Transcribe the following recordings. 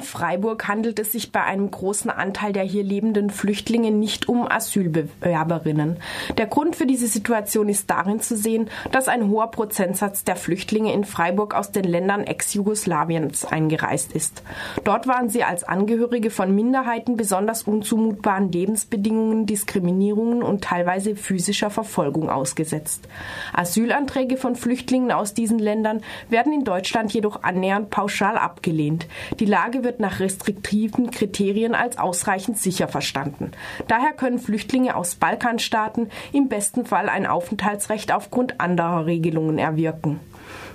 In Freiburg handelt es sich bei einem großen Anteil der hier lebenden Flüchtlinge nicht um Asylbewerberinnen. Der Grund für diese Situation ist darin zu sehen, dass ein hoher Prozentsatz der Flüchtlinge in Freiburg aus den Ländern Ex-Jugoslawiens eingereist ist. Dort waren sie als Angehörige von Minderheiten besonders unzumutbaren Lebensbedingungen, Diskriminierungen und teilweise physischer Verfolgung ausgesetzt. Asylanträge von Flüchtlingen aus diesen Ländern werden in Deutschland jedoch annähernd pauschal abgelehnt. Die Lage wird nach restriktiven Kriterien als ausreichend sicher verstanden. Daher können Flüchtlinge aus Balkanstaaten im besten Fall ein Aufenthaltsrecht aufgrund anderer Regelungen erwirken.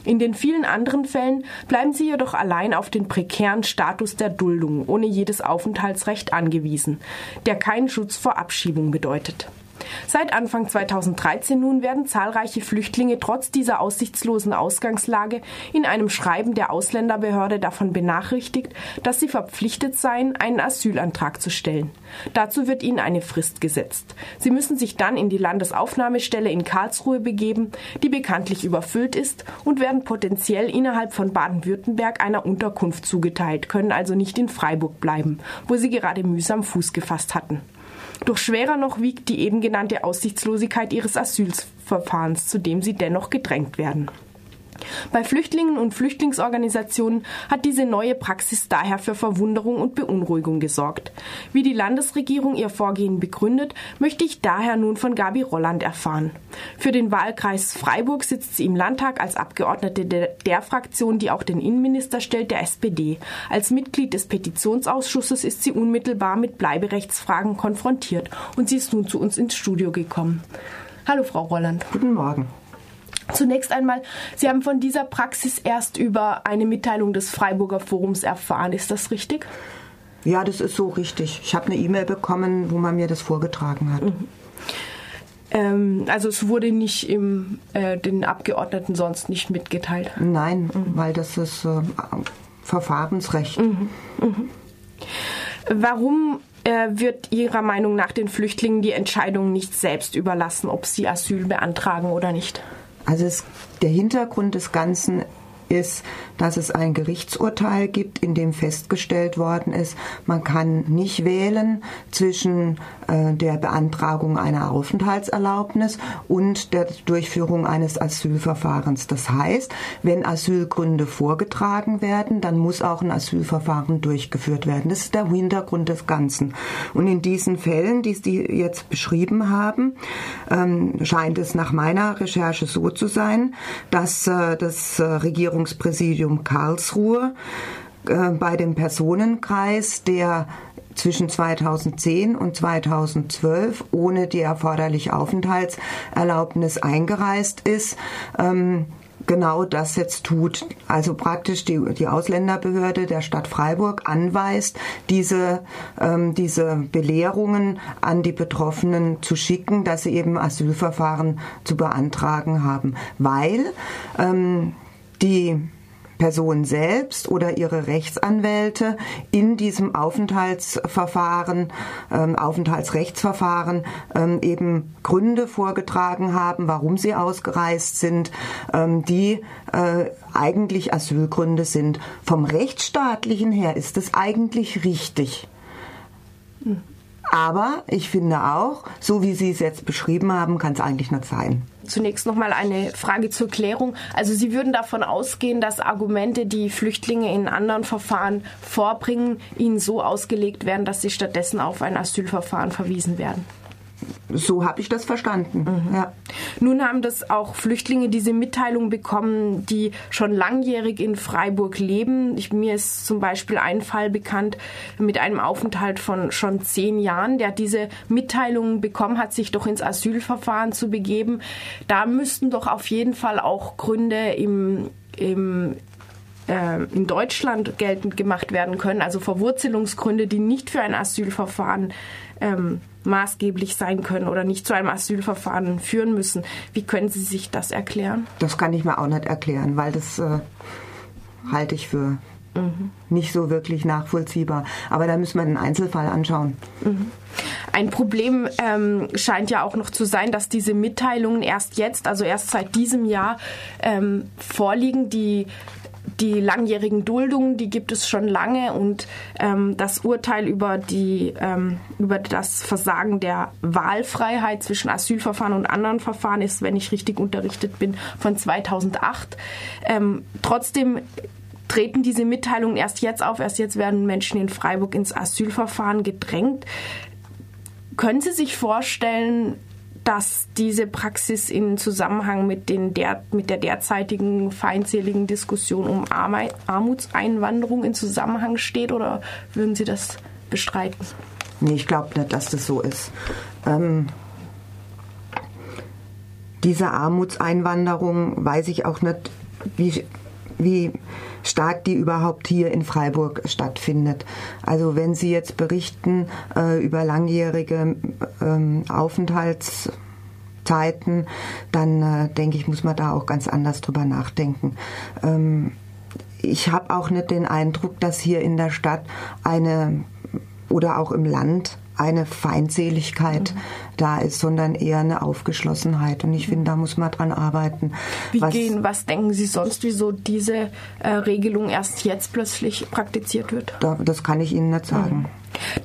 In den vielen anderen Fällen bleiben sie jedoch allein auf den prekären Status der Duldung ohne jedes Aufenthaltsrecht angewiesen, der keinen Schutz vor Abschiebung bedeutet. Seit Anfang 2013 nun werden zahlreiche Flüchtlinge trotz dieser aussichtslosen Ausgangslage in einem Schreiben der Ausländerbehörde davon benachrichtigt, dass sie verpflichtet seien, einen Asylantrag zu stellen. Dazu wird ihnen eine Frist gesetzt. Sie müssen sich dann in die Landesaufnahmestelle in Karlsruhe begeben, die bekanntlich überfüllt ist, und werden potenziell innerhalb von Baden-Württemberg einer Unterkunft zugeteilt, können also nicht in Freiburg bleiben, wo sie gerade mühsam Fuß gefasst hatten. Doch schwerer noch wiegt die eben genannte Aussichtslosigkeit ihres Asylverfahrens, zu dem sie dennoch gedrängt werden. Bei Flüchtlingen und Flüchtlingsorganisationen hat diese neue Praxis daher für Verwunderung und Beunruhigung gesorgt. Wie die Landesregierung ihr Vorgehen begründet, möchte ich daher nun von Gabi Rolland erfahren. Für den Wahlkreis Freiburg sitzt sie im Landtag als Abgeordnete der, der Fraktion, die auch den Innenminister stellt, der SPD. Als Mitglied des Petitionsausschusses ist sie unmittelbar mit Bleiberechtsfragen konfrontiert und sie ist nun zu uns ins Studio gekommen. Hallo, Frau Rolland. Guten Morgen. Zunächst einmal, Sie haben von dieser Praxis erst über eine Mitteilung des Freiburger Forums erfahren. Ist das richtig? Ja, das ist so richtig. Ich habe eine E-Mail bekommen, wo man mir das vorgetragen hat. Mhm. Ähm, also es wurde nicht im, äh, den Abgeordneten sonst nicht mitgeteilt? Nein, mhm. weil das ist äh, Verfahrensrecht. Mhm. mhm. Warum äh, wird Ihrer Meinung nach den Flüchtlingen die Entscheidung nicht selbst überlassen, ob sie Asyl beantragen oder nicht? Also es, der Hintergrund des Ganzen ist, dass es ein Gerichtsurteil gibt, in dem festgestellt worden ist, man kann nicht wählen zwischen äh, der Beantragung einer Aufenthaltserlaubnis und der Durchführung eines Asylverfahrens. Das heißt, wenn Asylgründe vorgetragen werden, dann muss auch ein Asylverfahren durchgeführt werden. Das ist der Hintergrund des Ganzen. Und in diesen Fällen, die Sie jetzt beschrieben haben, ähm, scheint es nach meiner Recherche so zu sein, dass äh, das äh, Regierungspräsidium Karlsruhe äh, bei dem Personenkreis, der zwischen 2010 und 2012 ohne die erforderliche Aufenthaltserlaubnis eingereist ist, ähm, genau das jetzt tut. Also praktisch die, die Ausländerbehörde der Stadt Freiburg anweist, diese, ähm, diese Belehrungen an die Betroffenen zu schicken, dass sie eben Asylverfahren zu beantragen haben. Weil ähm, die Person selbst oder ihre Rechtsanwälte in diesem Aufenthaltsverfahren, ähm, Aufenthaltsrechtsverfahren ähm, eben Gründe vorgetragen haben, warum sie ausgereist sind, ähm, die äh, eigentlich Asylgründe sind. Vom rechtsstaatlichen her ist es eigentlich richtig. Aber ich finde auch, so wie Sie es jetzt beschrieben haben, kann es eigentlich nicht sein. Zunächst noch mal eine Frage zur Klärung. Also Sie würden davon ausgehen, dass Argumente, die Flüchtlinge in anderen Verfahren vorbringen, ihnen so ausgelegt werden, dass sie stattdessen auf ein Asylverfahren verwiesen werden. So habe ich das verstanden. Mhm. Ja. Nun haben das auch Flüchtlinge diese Mitteilung bekommen, die schon langjährig in Freiburg leben. Ich, mir ist zum Beispiel ein Fall bekannt mit einem Aufenthalt von schon zehn Jahren, der diese Mitteilung bekommen hat, sich doch ins Asylverfahren zu begeben. Da müssten doch auf jeden Fall auch Gründe im, im äh, in Deutschland geltend gemacht werden können, also Verwurzelungsgründe, die nicht für ein Asylverfahren ähm, maßgeblich sein können oder nicht zu einem Asylverfahren führen müssen. Wie können Sie sich das erklären? Das kann ich mir auch nicht erklären, weil das äh, halte ich für mhm. nicht so wirklich nachvollziehbar. Aber da müssen wir den Einzelfall anschauen. Mhm. Ein Problem ähm, scheint ja auch noch zu sein, dass diese Mitteilungen erst jetzt, also erst seit diesem Jahr ähm, vorliegen. Die die langjährigen Duldungen, die gibt es schon lange und ähm, das Urteil über die ähm, über das Versagen der Wahlfreiheit zwischen Asylverfahren und anderen Verfahren ist, wenn ich richtig unterrichtet bin, von 2008. Ähm, trotzdem treten diese Mitteilungen erst jetzt auf. Erst jetzt werden Menschen in Freiburg ins Asylverfahren gedrängt. Können Sie sich vorstellen, dass diese Praxis in Zusammenhang mit, den der, mit der derzeitigen feindseligen Diskussion um Armutseinwanderung in Zusammenhang steht oder würden Sie das bestreiten? Nee, ich glaube nicht, dass das so ist. Ähm, diese Armutseinwanderung weiß ich auch nicht, wie, wie stark die überhaupt hier in Freiburg stattfindet. Also wenn Sie jetzt berichten äh, über langjährige ähm, Aufenthalts dann äh, denke ich, muss man da auch ganz anders drüber nachdenken. Ähm, ich habe auch nicht den Eindruck, dass hier in der Stadt eine oder auch im Land eine Feindseligkeit mhm. da ist, sondern eher eine Aufgeschlossenheit. Und ich finde, da muss man dran arbeiten. Wie was, gehen, was denken Sie sonst, wieso diese äh, Regelung erst jetzt plötzlich praktiziert wird? Da, das kann ich Ihnen nicht sagen. Mhm.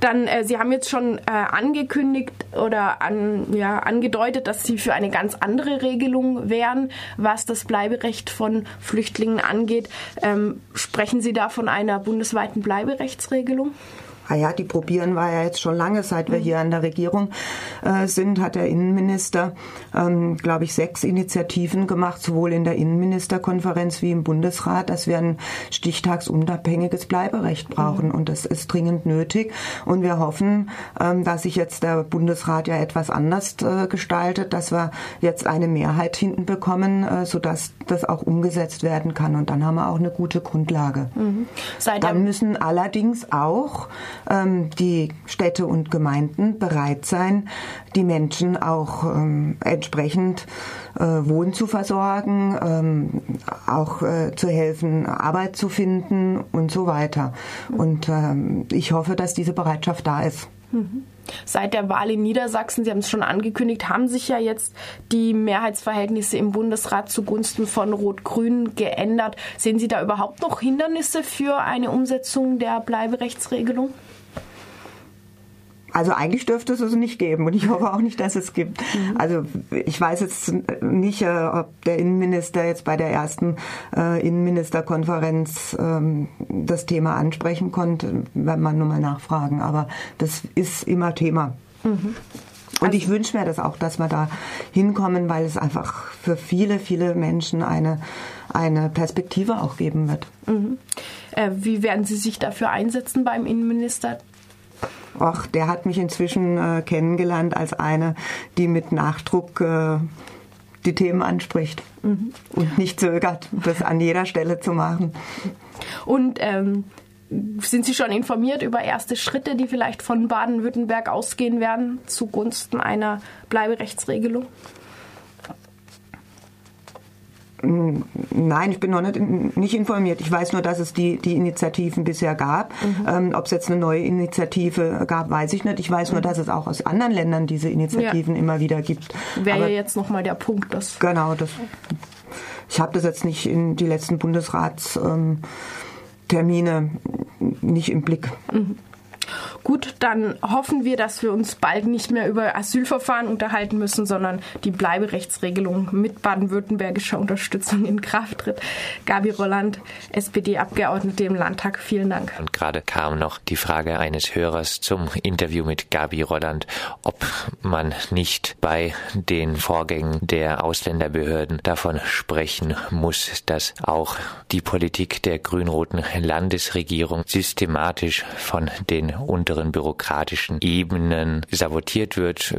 Dann, äh, Sie haben jetzt schon äh, angekündigt oder an, ja, angedeutet, dass Sie für eine ganz andere Regelung wären, was das Bleiberecht von Flüchtlingen angeht. Ähm, sprechen Sie da von einer bundesweiten Bleiberechtsregelung? Ah ja, die probieren wir ja jetzt schon lange, seit wir hier an der Regierung äh, sind, hat der Innenminister, ähm, glaube ich, sechs Initiativen gemacht, sowohl in der Innenministerkonferenz wie im Bundesrat, dass wir ein stichtagsunabhängiges Bleiberecht brauchen. Mhm. Und das ist dringend nötig. Und wir hoffen, ähm, dass sich jetzt der Bundesrat ja etwas anders äh, gestaltet, dass wir jetzt eine Mehrheit hinten bekommen, äh, sodass das auch umgesetzt werden kann. Und dann haben wir auch eine gute Grundlage. Mhm. Dann müssen allerdings auch die Städte und Gemeinden bereit sein, die Menschen auch ähm, entsprechend äh, Wohnen zu versorgen, ähm, auch äh, zu helfen, Arbeit zu finden und so weiter. Und ähm, ich hoffe, dass diese Bereitschaft da ist. Seit der Wahl in Niedersachsen, Sie haben es schon angekündigt, haben sich ja jetzt die Mehrheitsverhältnisse im Bundesrat zugunsten von Rot-Grün geändert. Sehen Sie da überhaupt noch Hindernisse für eine Umsetzung der Bleiberechtsregelung? Also eigentlich dürfte es es nicht geben und ich hoffe auch nicht, dass es gibt. Mhm. Also ich weiß jetzt nicht, äh, ob der Innenminister jetzt bei der ersten äh, Innenministerkonferenz ähm, das Thema ansprechen konnte, wenn man nur mal nachfragen. Aber das ist immer Thema. Mhm. Und also ich wünsche mir das auch, dass wir da hinkommen, weil es einfach für viele, viele Menschen eine, eine Perspektive auch geben wird. Mhm. Äh, wie werden Sie sich dafür einsetzen beim Innenminister, ach, der hat mich inzwischen äh, kennengelernt als eine, die mit Nachdruck äh, die Themen anspricht mhm. und nicht zögert, das an jeder Stelle zu machen. Und ähm, sind Sie schon informiert über erste Schritte, die vielleicht von Baden-Württemberg ausgehen werden zugunsten einer Bleiberechtsregelung? Nein, ich bin noch nicht, nicht informiert. Ich weiß nur, dass es die, die Initiativen bisher gab. Mhm. Ähm, Ob es jetzt eine neue Initiative gab, weiß ich nicht. Ich weiß nur, dass es auch aus anderen Ländern diese Initiativen ja. immer wieder gibt. Wäre ja jetzt nochmal der Punkt. Dass genau, das, ich habe das jetzt nicht in die letzten Bundesratstermine ähm, nicht im Blick. Mhm. Gut, dann hoffen wir, dass wir uns bald nicht mehr über Asylverfahren unterhalten müssen, sondern die Bleiberechtsregelung mit baden-württembergischer Unterstützung in Kraft tritt. Gabi Rolland, SPD-Abgeordnete im Landtag, vielen Dank. Und gerade kam noch die Frage eines Hörers zum Interview mit Gabi Rolland, ob man nicht bei den Vorgängen der Ausländerbehörden davon sprechen muss, dass auch die Politik der grün-roten Landesregierung systematisch von den unteren bürokratischen Ebenen sabotiert wird.